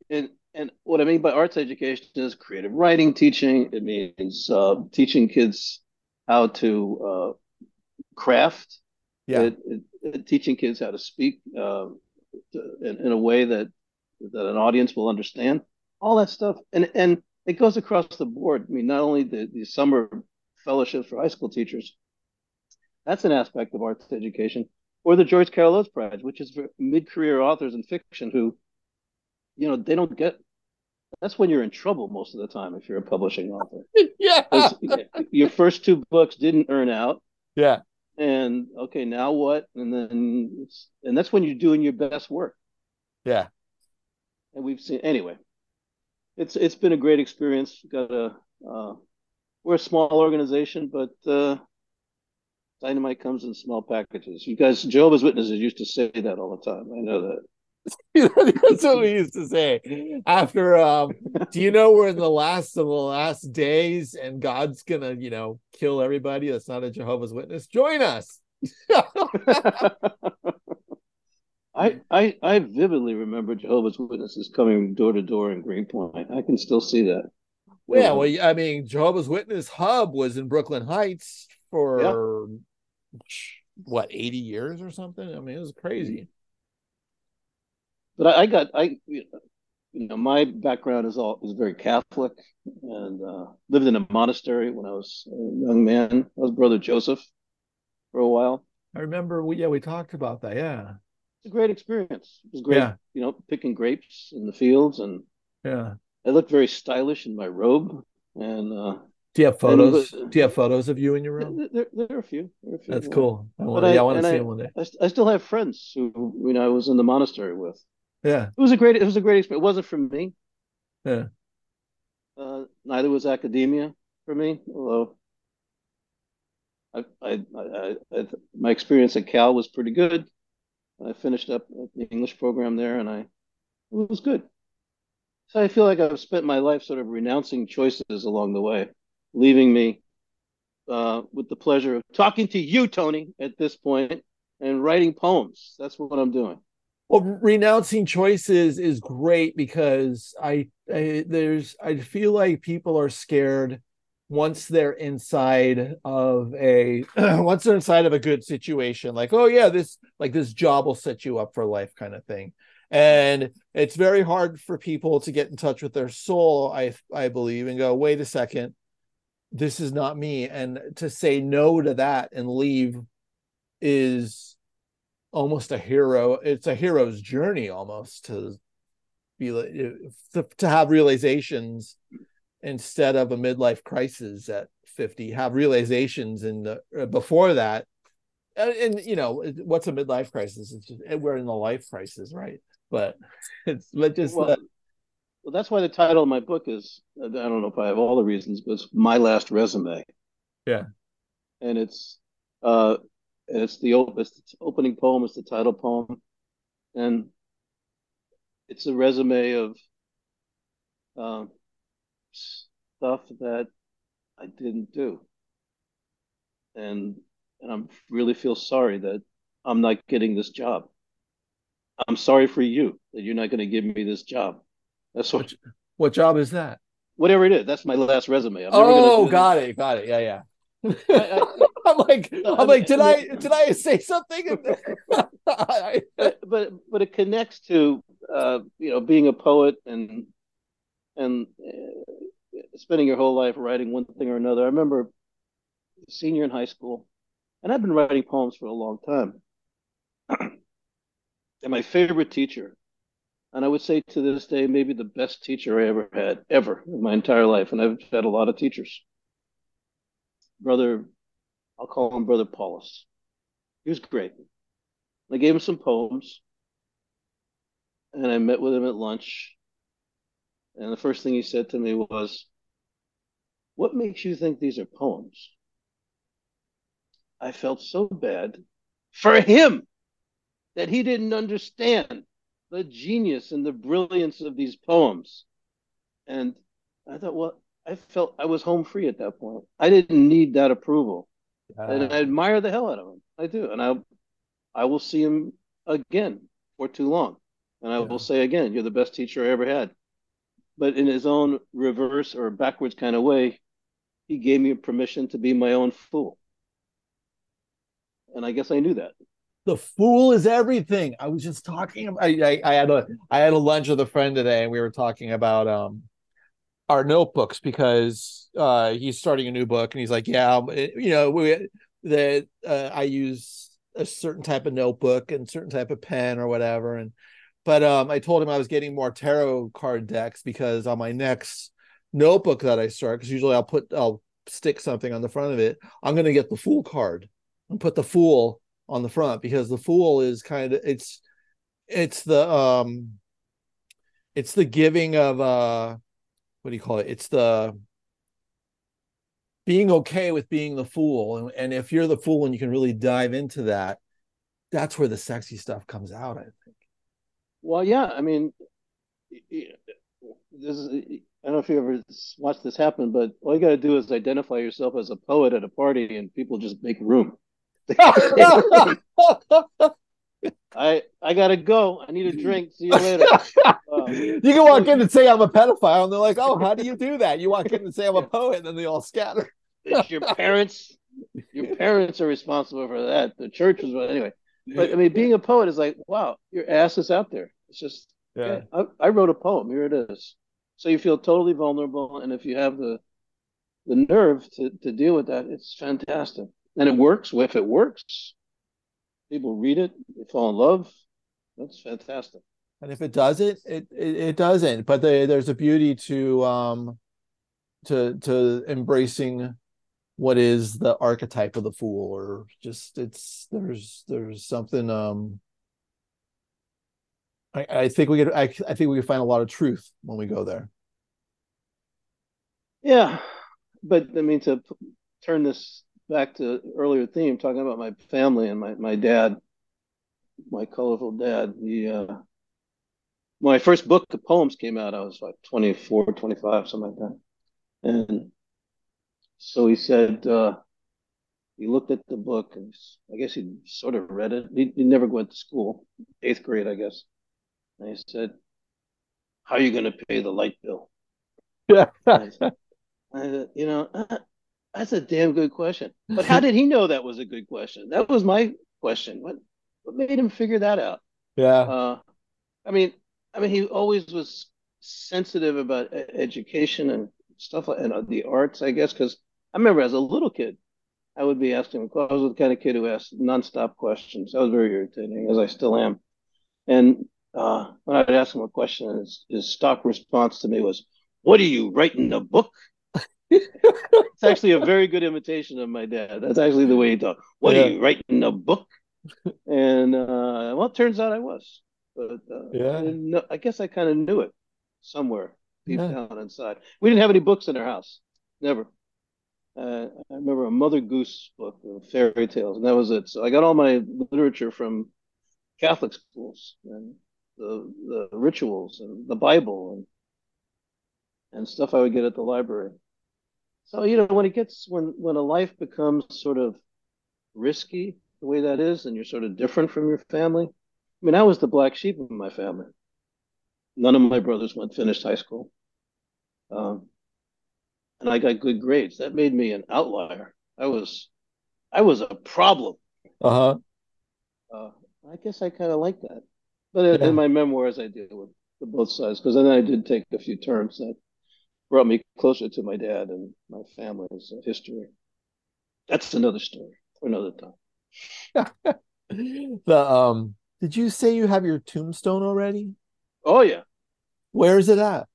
And and what I mean by arts education is creative writing teaching. It means uh, teaching kids how to uh, craft. yeah, It, it, it- teaching kids how to speak uh, in, in a way that that an audience will understand. All that stuff, and and it goes across the board. I mean, not only the the summer fellowships for high school teachers. That's an aspect of arts education. Or the Joyce Carol Oates Prize, which is for mid-career authors in fiction who, you know, they don't get. That's when you're in trouble most of the time if you're a publishing author. yeah. Your first two books didn't earn out, Yeah. and okay, now what? And then, it's, and that's when you're doing your best work. Yeah. and we've seen anyway. It's it's been a great experience. Got a uh, we're a small organization, but uh, dynamite comes in small packages. You guys, Jehovah's Witnesses used to say that all the time. I know that. That's what we used to say. After um, do you know we're in the last of the last days and God's gonna, you know, kill everybody that's not a Jehovah's Witness? Join us. I, I I vividly remember Jehovah's Witnesses coming door to door in Greenpoint. I can still see that. yeah, well, I mean, Jehovah's Witness hub was in Brooklyn Heights for what, 80 years or something? I mean, it was crazy. but I, I got I you know my background is all is very Catholic and uh, lived in a monastery when I was a young man. I was Brother Joseph for a while. I remember we yeah, we talked about that. Yeah. It's a great experience. It was great, Yeah. you know, picking grapes in the fields, and Yeah. I looked very stylish in my robe. And uh, Do you have photos? And- Do you have photos of you in your room? there, there are a few. There are a few That's cool. I want, I- yeah, I want to see I- him one day. I, I still have friends who you know I was in the monastery with. Yeah. It was a great. It was a great experience. It wasn't for me. Yeah. Uh, neither was academia for me. Although I, I, I, I, I, my experience at Cal was pretty good. I finished up the English program there, and I it was good. So I feel like I've spent my life sort of renouncing choices along the way, leaving me uh, with the pleasure of talking to you, Tony, at this point, and writing poems. That's what I'm doing. Well, renouncing choices is great because I, I there's I feel like people are scared once they're inside of a once they're inside of a good situation like oh yeah this like this job will set you up for life kind of thing. And it's very hard for people to get in touch with their soul i i believe and go wait a second. This is not me. And to say no to that and leave is almost a hero it's a hero's journey almost to be to, to have realizations instead of a midlife crisis at 50 have realizations in the uh, before that and, and you know what's a midlife crisis it's just we're in the life crisis right but it's but just Well, the, well, that's why the title of my book is I don't know if I have all the reasons, but it's my last resume. Yeah. And it's uh and it's the op- it's the opening poem, it's the title poem. And it's a resume of um stuff that I didn't do. And and I'm really feel sorry that I'm not getting this job. I'm sorry for you that you're not going to give me this job. That's what, what job is that whatever it is. That's my last resume. I'm oh got it got it yeah yeah I- i'm like No, i'm like did I i did i say something but but but it connects to uh, you know being a poet and and uh, spending your whole life writing one thing or another. I remember senior in high school, and I've been writing poems for a long time. and my favorite teacher, and I would say to this day, maybe the best teacher I ever had, ever in my entire life, and I've had a lot of teachers. Brother, I'll call him Brother Paulus. He was great. I gave him some poems, and I met with him at lunch. And the first thing he said to me was, What makes you think these are poems? I felt so bad for him that he didn't understand the genius and the brilliance of these poems. And I thought, well, I felt I was home free at that point. I didn't need that approval. and I admire the hell out of him. I do. And I I will see him again for too long. And I Yeah. will say again, you're the best teacher I ever had. But in his own reverse or backwards kind of way, he gave me permission to be my own fool. And I guess I knew that. the fool is everything. I was just talking. I, I I had a I had a lunch with a friend today, and we were talking about um our notebooks because uh he's starting a new book, and he's like, yeah, um, you know, we that uh, I use a certain type of notebook and certain type of pen or whatever. And but um, I told him I was getting more tarot card decks because on my next notebook that I start, because usually I'll put I'll stick something on the front of it. I'm going to get the Fool card and put the Fool on the front because the Fool is kind of it's it's the um it's the giving of uh what do you call it? It's the being okay with being the fool and, and if you're the fool and you can really dive into that that's where the sexy stuff comes out Well, yeah, I mean, this is, I don't know if you ever watched this happen, but all you got to do is identify yourself as a poet at a party, and people just make room. I I gotta go. I need a drink. See you later. Uh, you can walk in and say i'm a pedophile and they're like oh how do you do that you walk in and say i'm a poet and then they all scatter it's your parents. Your parents are responsible for that. The church was, anyway. But I mean, being a poet is like, wow, your ass is out there. It's just, yeah. I, I wrote a poem. Here it is. So you feel totally vulnerable, and if you have the the nerve to to deal with that, it's fantastic. And it works. If it works, people read it, they fall in love. That's fantastic. and if it doesn't it it, it doesn't but the, there's a beauty to um to to embracing what is the archetype of the fool or just it's there's there's something um I, I think we could I, I think we could find a lot of truth when we go there Yeah, but I mean to turn this back to earlier theme, talking about my family and my my dad, my colorful dad. He uh, when my first book of poems came out, I was like 24, 25, something like that. And so he said uh, he looked at the book and I guess he sort of read it. He, he never went to school, eighth grade, I guess. And he said, "How are you going to pay the light bill?" yeah I said, I said, you know, that's a damn good question. But how did he know that was a good question? That was my question. What what made him figure that out? yeah Uh, I mean, I mean, he always was sensitive about education and stuff like and uh, the arts, I guess. Because I remember as a little kid, I would be asking. him. I was the kind of kid who asked nonstop questions. I was very irritating, as I still am. And uh, when I'd ask him a question, his, his stock response to me was, "What are you writing a book?" It's actually a very good imitation of my dad. That's actually the way he talked. What Yeah. are you writing a book? And uh, well, it turns out I was, but uh, Yeah. I, know, I guess I kind of knew it somewhere deep Yeah. down inside. We didn't have any books in our house, never. Uh, I remember a Mother Goose book of fairy tales, and that was it. So I got all my literature from Catholic schools and the the rituals and the Bible and and stuff I would get at the library. So you know when it gets when when a life becomes sort of risky the way that is, and you're sort of different from your family. I mean, I was the black sheep of my family. None of my brothers went finished high school, um, and I got good grades. That made me an outlier. I was I was a problem. uh-huh Uh, I guess I kind of like that. But in, Yeah. in my memoirs, I deal with the both sides because then I did take a few turns that brought me closer to my dad and my family's history. That's another story for another time. the um did you say you have your tombstone already Oh yeah, where is it at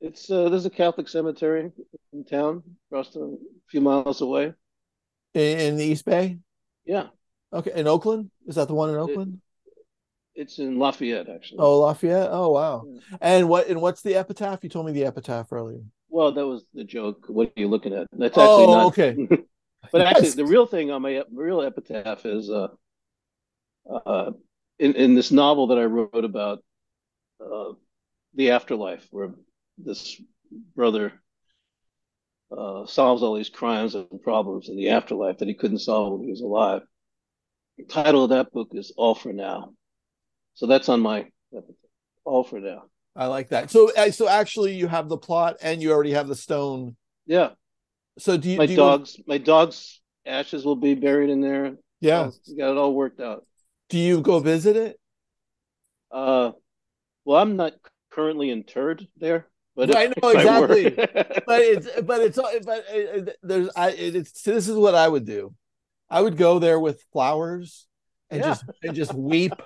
it's uh, there's a Catholic cemetery in town, across a few miles away. in, in the east bay Yeah, okay in oakland is that the one in oakland it's in Lafayette actually. oh lafayette oh wow Yeah. and what and what's the epitaph you told me the epitaph earlier Well, that was the joke. What are you looking at? That's actually oh not. okay But actually, the real thing on my real epitaph is uh, uh, in in this novel that I wrote about uh, the afterlife, where this brother uh, solves all these crimes and problems in the afterlife that he couldn't solve when he was alive. The title of that book is All for Now. So that's on my. All for Now. i like that so uh, so actually you have the plot and you already have the stone Yeah, so do you my do you dogs, my dogs' ashes will be buried in there. yeah got it all worked out. do you go visit it Uh, well, I'm not currently interred there, but I know, if I were- exactly. but it's but it's but it, it- there's I it, it's this is what I would do. I would go there with flowers and Yeah. just and just weep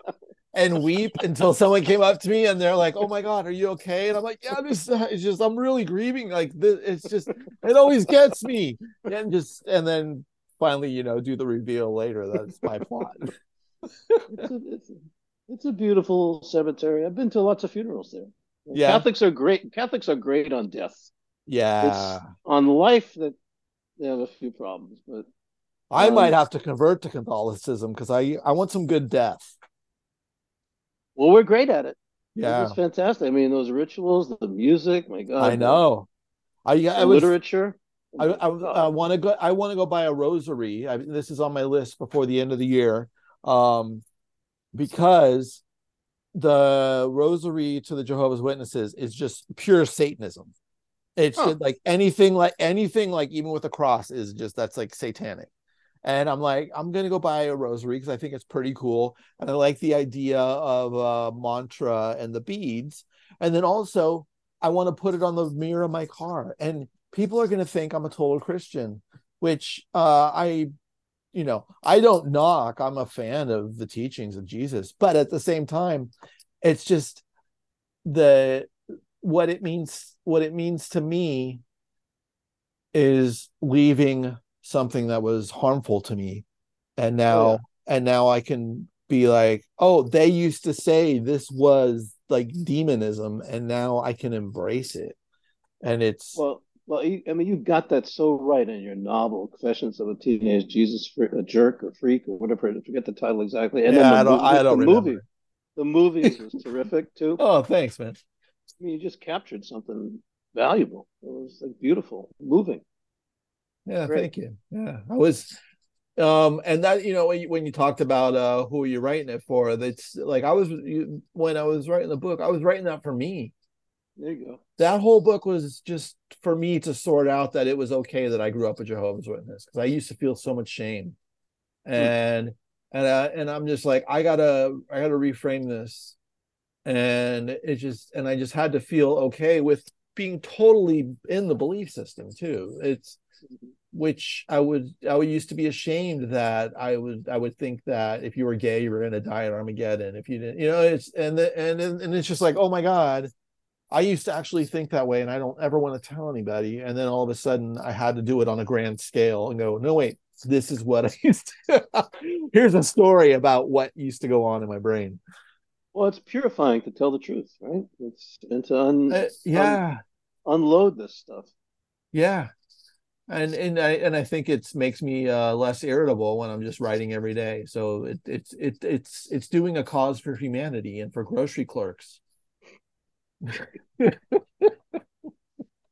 and weep until someone came up to me and they're like, "Oh my god, are you okay?" And I'm like, "Yeah, this it's just I'm really grieving. Like this, it's just it always gets me." And just and then finally, you know, do the reveal later. That's my plot. It's a, it's, a, it's a beautiful cemetery. I've been to lots of funerals there. Yeah. Catholics are great. Catholics are great on death. Yeah, it's On life, that they have a few problems, but I um, might have to convert to Catholicism because I I want some good death. Well, we're great at it. Yeah, it's fantastic. I mean, those rituals, the music. My God, I know. I I was literature. I, I, I want to go. I want to go buy a rosary. I, this is on my list before the end of the year, um, because the rosary to the Jehovah's Witnesses is just pure Satanism. It's Huh. like anything like anything like even with the cross is just that's like satanic. And I'm like, I'm gonna go buy a rosary because I think it's pretty cool, and I like the idea of uh, mantra and the beads. And then also, I want to put it on the mirror of my car, and people are to think I'm a total Christian, which uh, I, you know, I don't knock. I'm a fan of the teachings of Jesus, but at the same time, it's just the what it means. What it means to me is leaving something that was harmful to me, and oh, now Oh, and now I can be like, oh, they used to say this was like demonism, and now I can embrace it, and it's Well, well, you, I mean, you got that so right in your novel, Confessions of a Teenage Jesus a Jerk or Freak or whatever. I forget the title exactly. And Yeah, I then the don't- I movie, don't the remember. movie, the movie was terrific too. oh, thanks, man. I mean, you just captured something valuable. It was like beautiful, moving. Yeah, Great. thank you. Yeah, I was, um, and that you know when you, when you talked about uh who you're writing it for, that's like I was you, when I was writing the book, I was writing that for me. There you go. That whole book was just for me to sort out that it was okay that I grew up a Jehovah's Witness because I used to feel so much shame, and and uh, and I'm just like I gotta I gotta reframe this, and it just and I just had to feel okay with being totally in the belief system too. It's which I would I would used to be ashamed that I would I would think that if you were gay you were going to die at Armageddon if you didn't you know it's and the, and and it's just like oh my god. I used to actually think that way and I don't ever want to tell anybody. And then all of a sudden I had to do it on a grand scale and go no wait this is what I used to here's a story about what used to go on in my brain Well, it's purifying to tell the truth, right? It's and to un, Uh, yeah unload this stuff. Yeah. And and I and I think it's makes me uh less irritable when I'm just writing every day. So it it's it it's it's doing a cause for humanity and for grocery clerks. I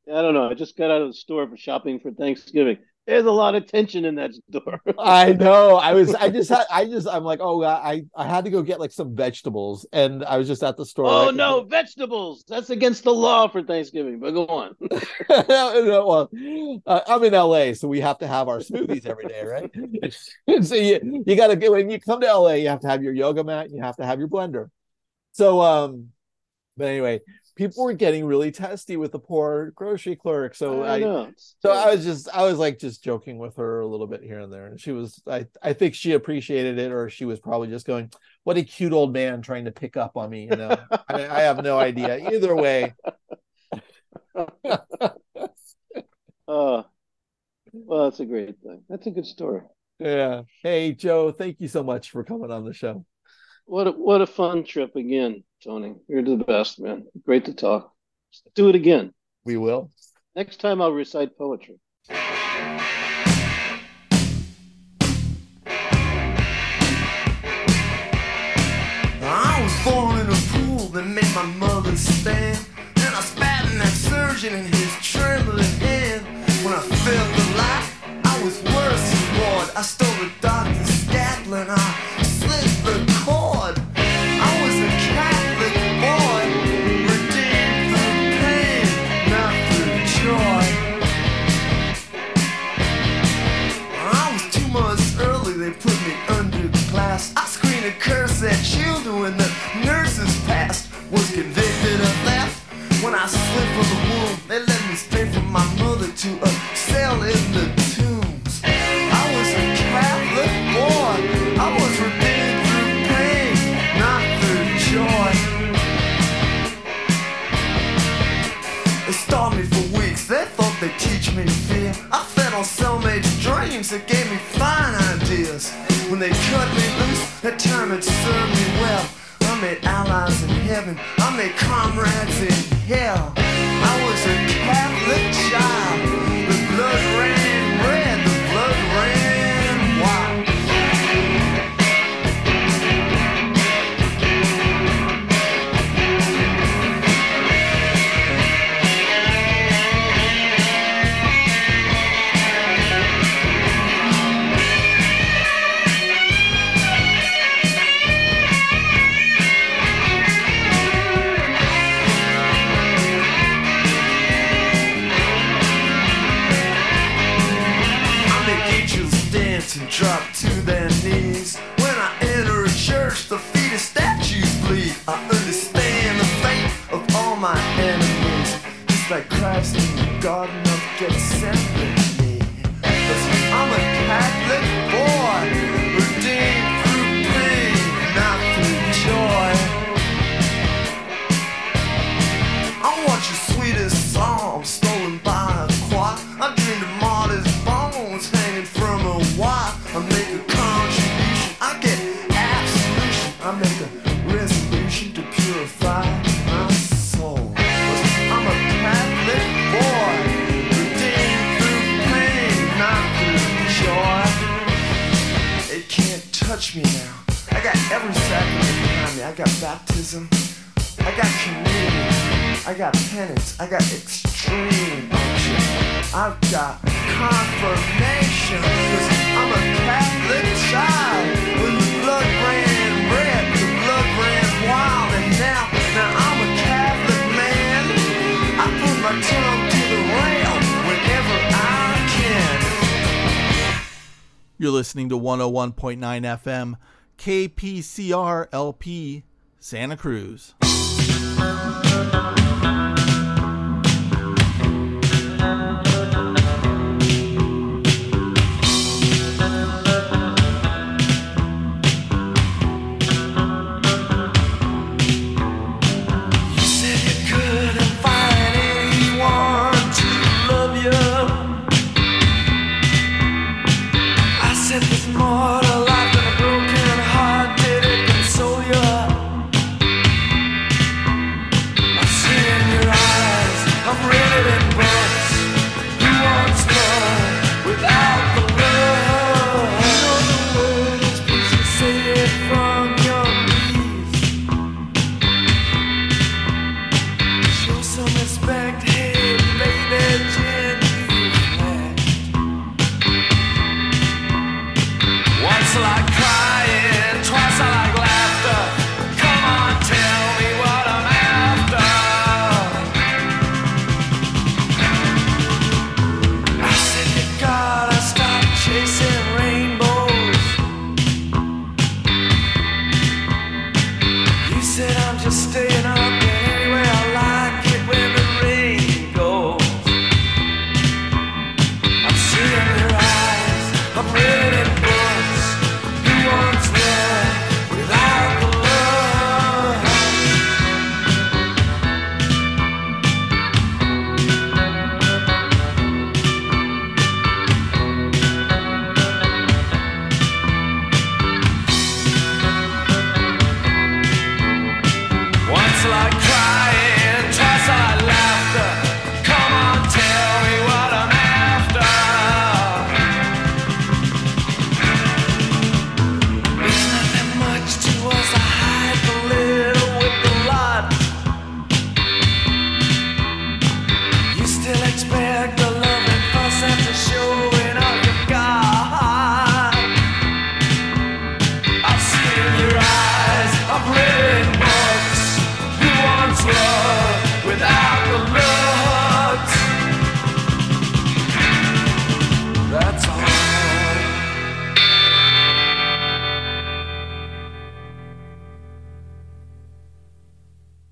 don't know. I just got out of the store for shopping for Thanksgiving. There's a lot of tension in that store. I know. I was I just had I just I'm like, oh I I had to go get like some vegetables and I was just at the store. oh right- no, vegetables! That's against the law for Thanksgiving. But go on. well, uh, I'm in LA, so we have to have our smoothies every day, right? so you, you got to get when you come to LA, you have to have your yoga mat, you have to have your blender. So, um, but anyway, people were getting really testy with the poor grocery clerk. So I I, so I was just, I was like just joking with her a little bit here and there, and she was, I, I think she appreciated it, or she was probably just going, "What a cute old man trying to pick up on me," you know. I, I have no idea. Either way, Uh, well, that's a great thing. That's a good story. Yeah. Hey, Joe, thank you so much for coming on the show. What a, what a fun trip again, Tony. You're the best, man. Great to talk. Let's do it again. We will. Next time I'll recite poetry. I was born in a pool that made my mother stand. And I spat in that surgeon in his that gave me fine ideas. When they cut me loose, that time it served me well. I made allies in heaven, I made comrades enemies. Just like Christ in the Garden of Gethsemane. 'Cause I'm a Catholic boy, redeemed got baptism. I got communion. I got penance. I got extreme. I've got confirmation. Cause I'm a Catholic child. When the blood ran red, the blood ran wild. And now, now I'm a Catholic man. I put my tongue to the rail whenever I can. You're listening to 101.9 FM, KPCR LP, Santa Cruz.